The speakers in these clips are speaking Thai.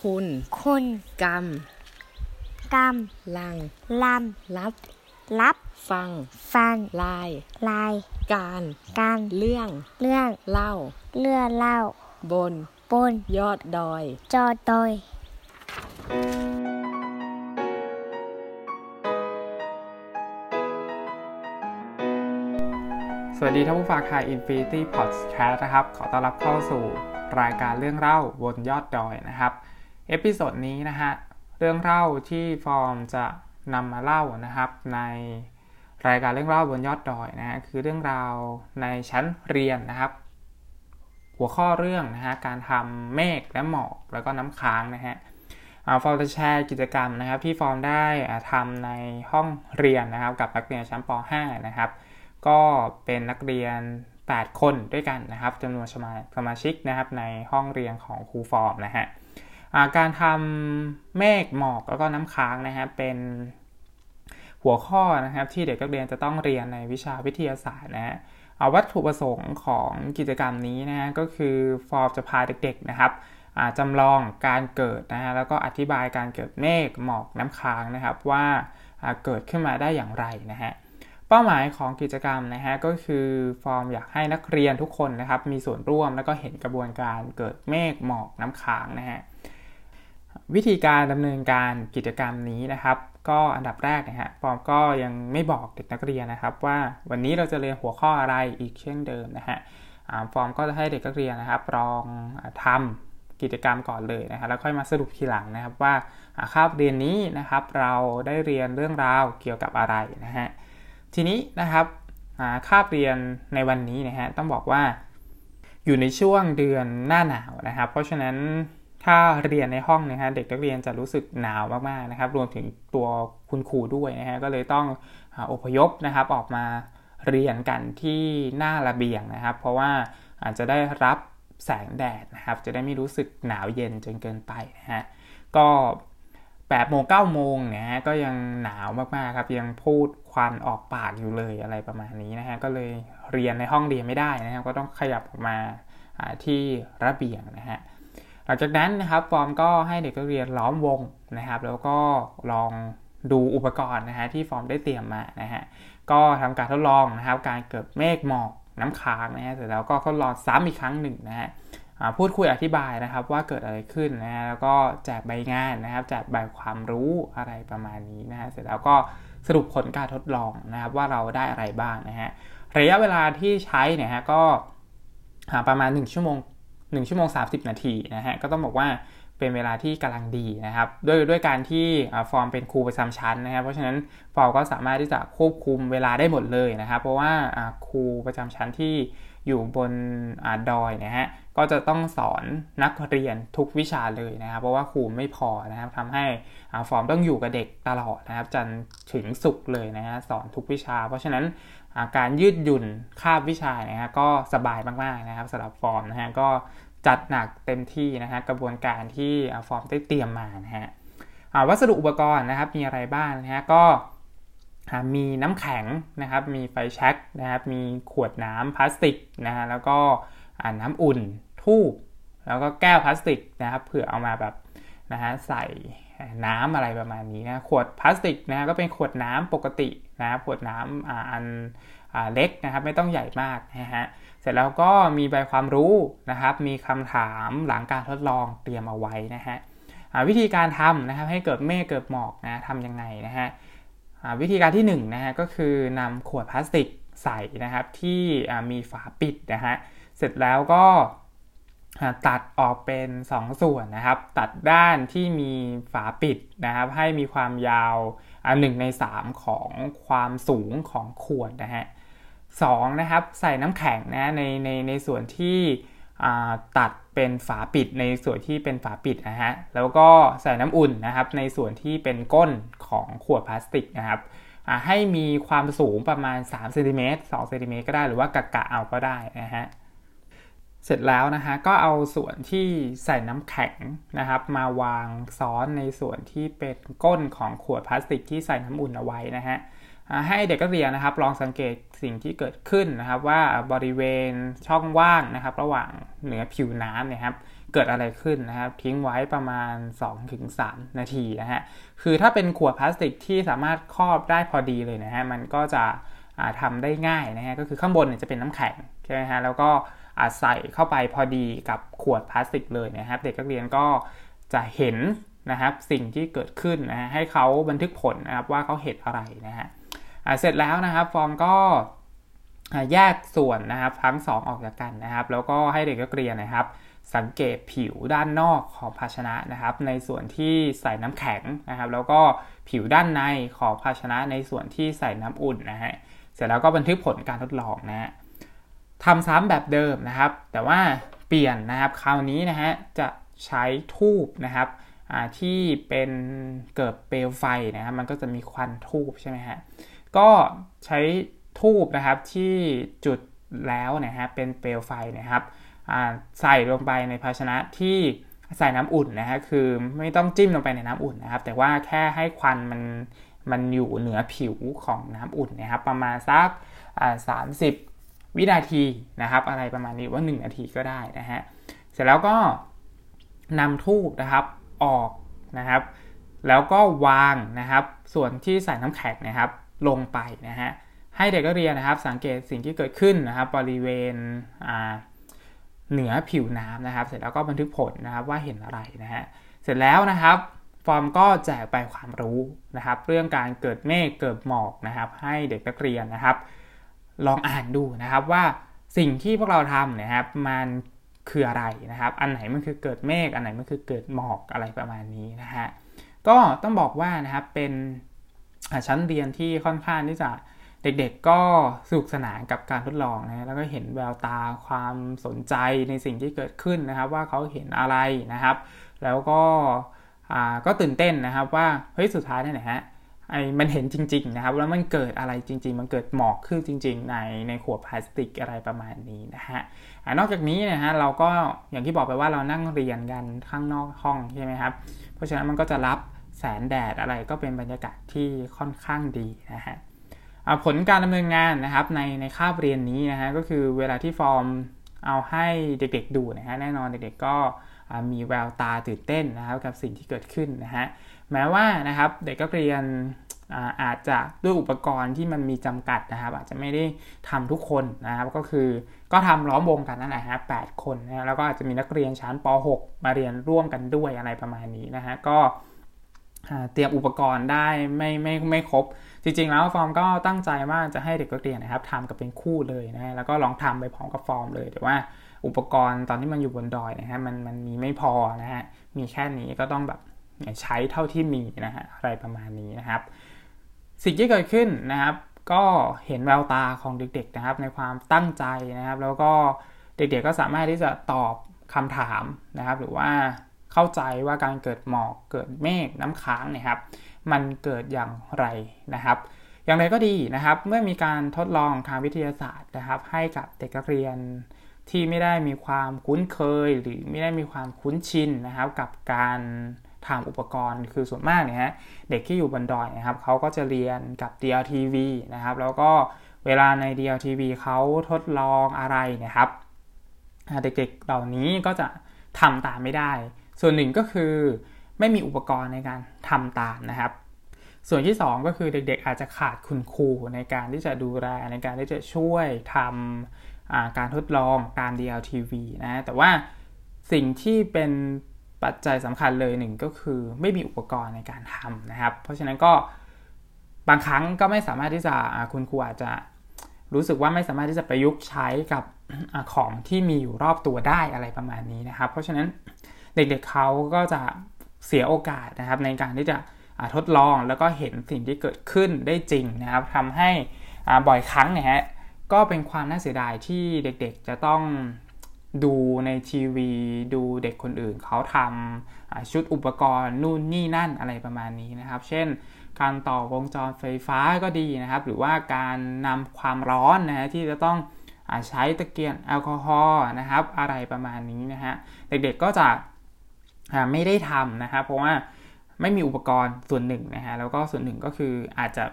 คุณ คุณกรรมกรรมลังลรับำรับฟัง ฟังลาย ลาย การการเรื่อง เรื่องเล่าเลื่อเล่า บน บน ยอดดอย จอดอยสวัสดีท่านผู้ฟังค่ะ Infinity Podcast นะครับ ขอต้อนรับเข้าสู่รายการเรื่องเล่าบนยอดดอยนะครับ episode นี้นะฮะ เรื่องเล่าที่ฟอร์มจะนำมาเล่านะครับ ในรายการเรื่องเล่าบนยอดดอยนะฮะคือเรื่องราวในชั้นเรียนนะครับ หัวข้อเรื่องนะฮะการทำเมฆและหมอกแล้วก็น้ำค้างนะฮะอ่าฟอร์มจะแชร์กิจกรรมนะครับ ที่ฟอร์มได้ทำในห้องเรียนนะครับ กับนักเรียนชั้นป .5 นะครับ ก็เป็นนักเรียน 8 คนด้วยกันนะครับจำนวนสมาชิกนะครับในห้องเรียนของครูฟอร์มนะฮะ การทำเมฆหมอกแล้วก็น้ำค้างนะฮะเป็นหัวข้อนะครับที่เด็กนักเรียนจะต้องเรียนในวิชาวิทยาศาสตร์นะฮะเอาวัตถุประสงค์ของกิจกรรมนี้นะฮะก็คือฟอร์มจะพาเด็กๆนะครับจำลองการเกิดนะฮะแล้วก็อธิบายการเกิดเมฆหมอกน้ำค้างนะครับว่าเกิดขึ้นมาได้อย่างไรนะฮะเป้าหมายของกิจกรรมนะฮะก็คือฟอร์มอยากให้นักเรียนทุกคนนะครับมีส่วนร่วมแล้วก็เห็นกระบวนการเกิดเมฆหมอกน้ำค้างนะฮะ วิธีการดำเนินการกิจกรรมนี้นะครับ ก็อันดับแรกนะฮะฟอมก็ยังไม่บอกเด็กนักเรียนนะครับ ว่าวันนี้เราจะเรียนหัวข้ออะไรอีกเช่นเดิมนะฮะฟอร์มก็จะให้เด็กนักเรียนนะครับลองอาทำกิจกรรมก่อนเลยนะฮะแล้วค่อยมาสรุปทีหลังนะครับว่าคาบเรียนนี้นะครับ เราได้เรียนเรื่องราวเกี่ยวกับอะไรนะฮะทีนี้นะครับคาบเรียนในวันนี้นะฮะต้องบอกว่าอยู่ในช่วงเดือนหน้าหนาวนะครับ เพราะฉะนั้น ถ้าเรียนในห้องนะฮะเด็กนักเรียนจะรู้สึกหนาวมากๆนะครับ รวมถึงตัวคุณครูด้วยนะฮะก็เลยต้องอพยพนะครับออกมาเรียนกันที่หน้าระเบียงนะครับ เพราะว่าอาจจะได้รับแสงแดดนะครับ จะได้ไม่รู้สึกหนาวเย็นจนเกินไปนะฮะก็8โมง9โมงเนี่ยฮะก็ยังหนาวมากๆครับยังพูดควันออกปากอยู่เลยอะไรประมาณนี้นะฮะก็เลยเรียนในห้องเรียนไม่ได้นะครับก็ต้องขยับออกมาที่ระเบียงนะฮะ หลังจากนั้นนะครับฟอร์มก็ให้เด็กนักเรียนล้อมวงนะครับ แล้วก็ลองดูอุปกรณ์นะฮะที่ฟอร์มได้เตรียมมานะฮะก็ทำการทดลองนะครับ การเกิดเมฆหมอกน้ำค้างนะฮะเสร็จแล้วก็ทดลองซ้ำอีกครั้งหนึ่งนะฮะพูดคุยอธิบายนะครับว่าเกิดอะไรขึ้นนะฮะแล้วก็แจกใบงานนะครับแจกใบความรู้อะไรประมาณนี้นะฮะเสร็จแล้วก็สรุปผลการทดลองนะครับว่าเราได้อะไรบ้างนะฮะระยะเวลาที่ใช้เนี่ยฮะก็ประมาณ 1 ชั่วโมง 1 ชั่วโมง 30 นาทีนะฮะก็ต้องบอกว่าเป็นเวลาที่กำลังดีนะครับด้วยด้วยการที่ฟอร์มเป็นครูประจำชั้นนะครับเพราะฉะนั้นฟอร์มก็สามารถที่จะควบคุมเวลาได้หมดเลยนะครับ เพราะว่าครูประจำชั้นที่อยู่บนอดอยนะฮะก็จะต้องสอนนักเรียนทุกวิชาเลยนะครับ เพราะว่าครูไม่พอนะครับทำให้ฟอร์มต้องอยู่กับเด็กตลอดนะครับจนถึงสุกเลยนะฮะสอนทุกวิชา เพราะฉะนั้นการยืดหยุ่นคาบวิชานะฮะก็สบายมากๆนะครับสำหรับฟอร์มนะฮะก็ จัดหนักเต็มที่นะฮะกระบวนการที่ฟอร์มได้เตรียมมานะฮะวัสดุอุปกรณ์นะครับมีอะไรบ้างนะฮะก็มีน้ำแข็งนะครับ มีไฟแช็กนะครับ มีขวดน้ำพลาสติกนะฮะแล้วก็น้ำอุ่นทูบแล้วก็แก้วพลาสติกนะครับเผื่อเอามาแบบนะฮะใส่ น้ำอะไรประมาณนี้นะขวดพลาสติกนะก็เป็นขวดน้ำปกตินะขวดน้ำอันเล็กนะครับไม่ต้องใหญ่มากนะฮะเสร็จแล้วก็มีใบความรู้นะครับ มีคำถามหลังการทดลองเตรียมเอาไว้นะฮะวิธีการทำนะครับให้เกิดเมฆเกิดหมอกนะทำยังไงนะฮะวิธีการที่1นนะฮะก็คือนำขวดพลาสติกใส่นะครับที่มีฝาปิดนะฮะเสร็จแล้วก็ ตัดออกเป็น 2 ส่วนนะครับ ตัดด้านที่มีฝาปิดนะครับ ให้มีความยาวหนึ่งใน 3 ของความสูงของขวดนะฮะสองนะครับใส่น้ำแข็งนะในในในส่วนที่ตัดเป็นฝาปิดในส่วนที่เป็นฝาปิดนะฮะแล้วก็ใส่น้ำอุ่นนะครับ ในส่วนที่เป็นก้นของขวดพลาสติกนะครับให้มีความสูงประมาณ3เซนติเมตร2เซนติเมตรก็ได้หรือว่ากะกะเอาก็ได้นะฮะ เสร็จแล้วนะฮะก็เอาส่วนที่ใส่น้ำแข็งนะครับ มาวางซ้อนในส่วนที่เป็นก้นของขวดพลาสติกที่ใส่น้ำอุ่นเอาไว้นะฮะให้เด็กนักเรียนนะครับ ลองสังเกตสิ่งที่เกิดขึ้นนะครับ ว่าบริเวณช่องว่างนะครับ ระหว่างเหนือผิวน้ำเนี่ยครับเกิดอะไรขึ้นนะครับ ทิ้งไว้ประมาณ 2-3 นาทีนะฮะคือถ้าเป็นขวดพลาสติกที่สามารถครอบได้พอดีเลยนะฮะมันก็จะทำได้ง่ายนะฮะก็คือข้างบนเนี่ยจะเป็นน้ำแข็งใช่ไหมฮะแล้วก็ ใส่เข้าไปพอดีกับขวดพลาสติกเลยนะครับ เด็กนักเรียนก็จะเห็นนะครับสิ่งที่เกิดขึ้นนะฮะให้เขาบันทึกผลนะครับว่าเขาเห็นอะไรนะฮะเสร็จแล้วนะครับฟอร์มก็แยกส่วนนะครับทั้ง 2 ออกจากกันนะครับ แล้วก็ให้เด็กนักเรียนนะครับ สังเกตผิวด้านนอกของภาชนะนะครับ ในส่วนที่ใส่น้ำแข็งนะครับ แล้วก็ผิวด้านในของภาชนะในส่วนที่ใส่น้ำอุ่นนะฮะเสร็จแล้วก็บันทึกผลการทดลองนะฮะ ทำซ้ำแบบเดิมนะครับ แต่ว่าเปลี่ยนนะครับคราวนี้นะฮะจะใช้ทูบนะครับที่เป็นเกิดเปลวไฟนะครับ มันก็จะมีควันทูบใช่ไหมฮะก็ใช้ทูบนะครับที่จุดแล้วนะฮะเป็นเปลวไฟนะครับใส่ลงไปในภาชนะที่ใส่น้ำอุ่นนะฮะคือไม่ต้องจิ้มลงไปในน้ำอุ่นนะครับ แต่ว่าแค่ให้ควันมันมันอยู่เหนือผิวของน้ำอุ่นนะครับ ประมาณสักสามสิบ วินาทีนะครับ อะไรประมาณนี้ว่า 1 นาทีก็ได้นะฮะเสร็จแล้วก็นำทูบนะครับออกนะครับ แล้วก็วางนะครับ ส่วนที่ใส่น้ำแข็งนะครับ ลงไปนะฮะให้เด็กก็เรียนนะครับ สังเกตสิ่งที่เกิดขึ้นนะครับบริเวณเหนือผิวน้ำนะครับ เสร็จแล้วก็บันทึกผลนะครับว่าเห็นอะไรนะฮะเสร็จแล้วนะครับฟอร์มก็แจกไปความรู้นะครับ เรื่องการเกิดเมฆเกิดหมอกนะครับ ให้เด็กนักเรียนนะครับ ลองอ่านดูนะครับว่าสิ่งที่พวกเราทำนะครับมันคืออะไรนะครับ อันไหนมันคือเกิดเมฆอันไหนมันคือเกิดหมอกอะไรประมาณนี้นะฮะก็ต้องบอกว่านะครับเป็นชั้นเรียนที่ค่อนข้างที่จะเด็กๆก็สนุกสนานกับการทดลองนะแล้วก็เห็นแววตาความสนใจในสิ่งที่เกิดขึ้นนะครับ ว่าเขาเห็นอะไรนะครับ แล้วก็ก็ตื่นเต้นนะครับว่าเฮ้ยสุดท้ายเนี่แหละฮะ ไอ้มันเห็นจริง ๆ นะครับ แล้วมันเกิดอะไรจริง ๆ มันเกิดหมอกขึ้นจริง ๆ ในในขวดพลาสติกอะไรประมาณนี้นะฮะนอกจากนี้นะฮะเราก็อย่างที่บอกไปว่าเรานั่งเรียนกันข้างนอกห้องใช่ไหมครับ เพราะฉะนั้นมันก็จะรับแสงแดดอะไรก็เป็นบรรยากาศที่ค่อนข้างดีนะฮะผลการดำเนินงานนะครับในในคาบเรียนนี้นะฮะก็คือเวลาที่ฟอร์มเอาให้เด็กๆดูนะฮะแน่นอนเด็กๆก็มีแววตาตื่นเต้นนะครับกับสิ่งที่เกิดขึ้นนะฮะ แม้ว่านะครับเด็กก็เรียนอาจจะด้วยอุปกรณ์ที่มันมีจำกัดนะครับ อาจจะไม่ได้ทำทุกคนนะครับก็คือก็ทำล้อมวงกันนั่นแหละฮะแคนนะแล้วก็อาจจะมีนักเรียนชั้นป .6 มาเรียนร่วมกันด้วยอะไรประมาณนี้นะฮะก็เตรียมอุปกรณ์ได้ไม่ไม่ไม่ครบ จริงๆแล้วฟอร์มก็ตั้งใจว่าจะให้เด็กนักเรียนนะครับทำกับเป็นคู่เลยนะแล้วก็ลองทำไปพร้อมกับฟอร์มเลยแต่ว่าอุปกรณ์ตอนที่มันอยู่บนดอยนะฮะมันมันมีไม่พอนะฮะมีแค่นี้ก็ต้องแบบ ใช้เท่าที่มีนะฮะอะไรประมาณนี้นะครับ สิ่งที่เกิดขึ้นนะครับ ก็เห็นแววตาของเด็กๆนะครับ ในความตั้งใจนะครับ แล้วก็เด็กๆก็สามารถที่จะตอบคำถามนะครับ หรือว่าเข้าใจว่าการเกิดหมอกเกิดเมฆน้ำค้างนี่ยครับ มันเกิดอย่างไรนะครับอย่างไรก็ดีนะครับ เมื่อมีการทดลองทางวิทยาศาสตร์นะครับ ให้กับเด็กนักเรียน ที่ไม่ได้มีความคุ้นเคย หรือไม่ได้มีความคุ้นชินนะครับกับการทำอุปกรณ์คือส่วนมากเนี่ยฮะเด็กที่อยู่บนดอยนะครับเขาก็จะเรียนกับ DLTV นะครับ แล้วก็เวลาใน DLTV เขาทดลองอะไรนะครับ เด็กๆเหล่านี้ก็จะทำตามไม่ได้ ส่วนหนึ่งก็คือไม่มีอุปกรณ์ในการทำตามนะครับ ส่วนที่ 2 ก็คือเด็กๆ อาจจะขาดคุณครูในการที่จะดูแลในการที่จะช่วยทำ การทดลองการ DLTV นะแต่ว่าสิ่งที่เป็นปัจจัยสำคัญเลยหนึ่งก็คือไม่มีอุปกรณ์ในการทำนะครับ เพราะฉะนั้นก็บางครั้งก็ไม่สามารถที่จะคุณครูอาจจะรู้สึกว่าไม่สามารถที่จะประยุกต์ใช้กับของที่มีอยู่รอบตัวได้อะไรประมาณนี้นะครับ เพราะฉะนั้นเด็กๆเเขาก็จะเสียโอกาสนะครับ ในการที่จะทดลองแล้วก็เห็นสิ่งที่เกิดขึ้นได้จริงนะครับทำให้บ่อยครั้งเนี่ยฮะ ก็เป็นความน่าเสียดายที่เด็กๆจะต้องดูในทีวี ดูเด็กคนอื่นเขาทำชุดอุปกรณ์นู่นนี่นั่นอะไรประมาณนี้นะครับ เช่น การต่อวงจรไฟฟ้าก็ดีนะครับ หรือว่าการนำความร้อนนะฮะที่จะต้องใช้ตะเกียงแอลกอฮอล์นะครับ อะไรประมาณนี้นะฮะเด็กๆก็จะไม่ได้ทำนะครับเพราะว่าไม่มีอุปกรณ์ส่วนหนึ่งนะฮะแล้วก็ส่วนหนึ่งก็คืออาจจะ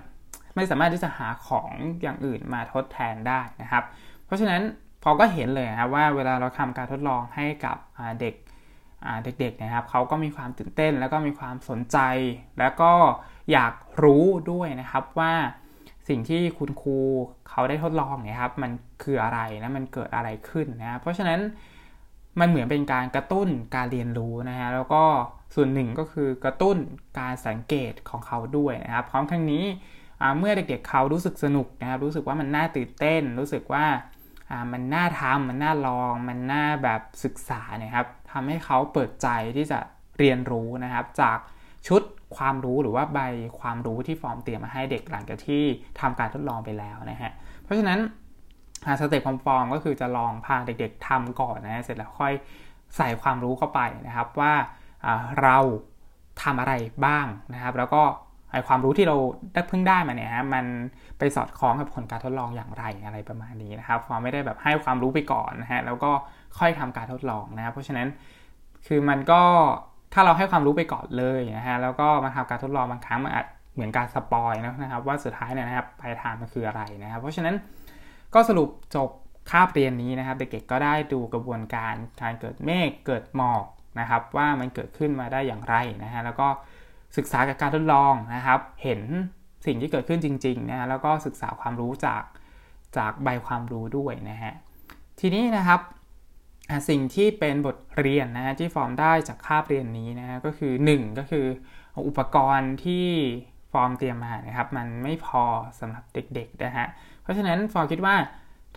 ไม่สามารถที่จะหาของอย่างอื่นมาทดแทนได้นะครับ เพราะฉะนั้นพอก็เห็นเลยนะครับว่าเวลาเราทำการทดลองให้กับเด็กเด็กๆนะครับเขาก็มีความตื่นเต้น แล้วก็มีความสนใจ แล้วก็อยากรู้ด้วยนะครับว่าสิ่งที่คุณครูเขาได้ทดลองเนี่ยครับมันคืออะไรนะมันเกิดอะไรขึ้นนะเพราะฉะนั้นมันเหมือนเป็นการกระตุ้นการเรียนรู้นะฮะแล้วก็ส่วนหนึ่งก็คือกระตุ้นการสังเกตของเขาด้วยนะครับ พร้อมทั้งนี้ เมื่อเด็กๆเขารู้สึกสนุกนะครับรู้สึกว่ามันน่าตื่นเต้น รู้สึกว่ามันน่าทำมันน่าลอง มันน่าแบบศึกษาเนี่ยครับทำให้เขาเปิดใจที่จะเรียนรู้นะครับ จากชุดความรู้หรือว่าใบความรู้ที่ฟอร์มเตรียมมาให้เด็กหลังจากที่ทำการทดลองไปแล้วนะฮะเพราะฉะนั้นสเต็ปความฟอร์มก็คือจะลองพาเด็กๆทำก่อนนะเสร็จแล้วค่อยใส่ความรู้เข้าไปนะครับว่าเราทำอะไรบ้างนะครับ แล้วก็ ไอความรู้ที่เราได้เพิ่งได้มาเนี่ยฮะมันไปสอดคล้องกับผลการทดลองอย่างไรอะไรประมาณนี้นะครับฟอร์มไม่ได้แบบให้ความรู้ไปก่อนนะฮะแล้วก็ค่อยทำการทดลองนะครับเพราะฉะนั้นคือมันก็ถ้าเราให้ความรู้ไปก่อนเลยนะฮะแล้วก็มาทำการทดลองบางครั้งมันอาจเหมือนการสปอยนะครับว่าสุดท้ายเนี่ยนะครับปลายทางมันคืออะไรนะครับ เพราะฉะนั้นก็สรุปจบคาบเรียนนี้นะครับเด็กๆก็ได้ดูกระบวนการการเกิดเมฆเกิดหมอกนะครับว่ามันเกิดขึ้นมาได้อย่างไรนะฮะแล้วก็ ศึกษากับการทดลองนะครับ เห็นสิ่งที่เกิดขึ้นจริงๆนะแล้วก็ศึกษาความรู้จากจากใบความรู้ด้วยนะฮะทีนี้นะครับสิ่งที่เป็นบทเรียนนะที่ฟอร์มได้จากคาบเรียนนี้นะก็คือ 1 ก็คืออุปกรณ์ที่ฟอร์มเตรียมมานะครับ มันไม่พอสำหรับเด็กๆนะฮะเพราะฉะนั้นฟอร์มคิดว่า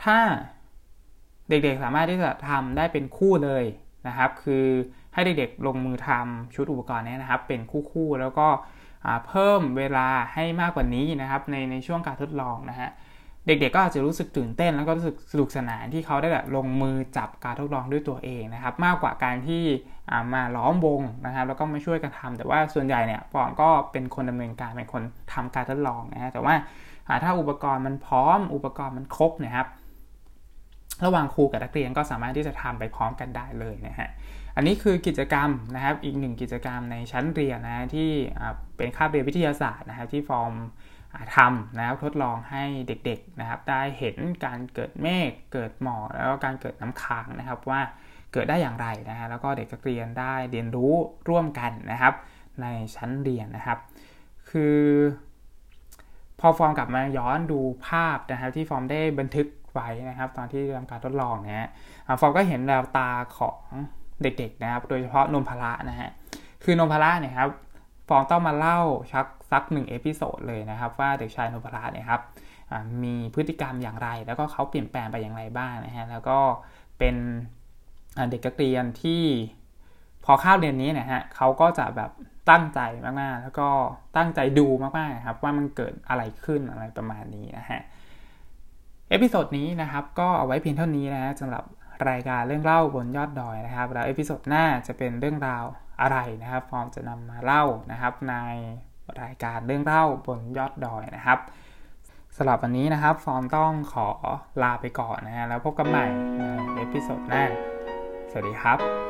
ถ้าเด็กๆสามารถที่จะทำได้เป็นคู่เลยนะครับ คือ ให้เด็กๆลงมือทำชุดอุปกรณ์นี้นะครับ เป็นคู่ๆแล้วก็เพิ่มเวลาให้มากกว่านี้นะครับ ในในช่วงการทดลองนะฮะเด็กๆก็อาจจะรู้สึกตื่นเต้น แล้วก็รู้สึกสนุกสนานที่เขาได้แบบลงมือจับการทดลองด้วยตัวเองนะครับ มากกว่าการที่มาล้อมวงนะครับ แล้วก็มาช่วยกันทาแต่ว่าส่วนใหญ่เนี่ยฟอมก็เป็นคนดำเนินการเป็นคนทำการทดลองนะฮะแต่ว่าถ้าอุปกรณ์มันพร้อม อุปกรณ์มันครบนะครับ ระหว่างครูกับนักเรียนก็สามารถที่จะทำไปพร้อมกันได้เลยนะฮะ อันนี้คือกิจกรรมนะครับอีกหนึ่งกิจกรรมในชั้นเรียนนะที่เป็นคาบเรียนวิทยาศาสตร์นะครับที่ฟอร์มทำนะครับทดลองให้เด็กๆนะครับ ได้เห็นการเกิดเมฆเกิดหมอกแล้วก็การเกิดน้ำค้างนะครับว่าเกิดได้อย่างไรนะฮะแล้วก็เด็กนักเรียนได้เรียนรู้ร่วมกันนะครับ ในชั้นเรียนนะครับ คือพอฟอร์มกลับมาย้อนดูภาพนะครับที่ฟอร์มได้บันทึกไว้นะครับ ตอนที่ทำการทดลองเนี่ยฟอร์มก็เห็นแววตาของ เด็กๆนะครับ โดยเฉพาะนมพละนะฮะ คือนมพละเนี่ยครับ ฟอร์มต้องมาเล่าชักสักหนึ่ง episode เลยนะครับ ว่าเด็กชายนุพราเนี่ยครับมีพฤติกรรมอย่างไร แล้วก็เขาเปลี่ยนแปลงไปอย่างไรบ้างนะฮะ แล้วก็เป็นเด็กนักเรียนที่พอเข้าเรียนนี้นะฮะเขาก็จะแบบตั้งใจมากๆ แล้วก็ตั้งใจดูมากๆครับว่ามันเกิดอะไรขึ้นอะไรประมาณนี้นะฮะ episode นี้นะครับก็เอาไว้เพียงเท่านี้นะฮะสำหรับ รายการเรื่องเล่าบนยอดดอยนะครับ แล้ว episode หน้าจะเป็นเรื่องราวอะไรนะครับ ฟอร์มจะนำมาเล่านะครับ ในรายการเรื่องเล่าบนยอดดอยนะครับสำหรับวันนี้นะครับ ฟอร์มต้องขอลาไปก่อนนะฮะแล้วพบกันใหม่ใน episode หน้า สวัสดีครับ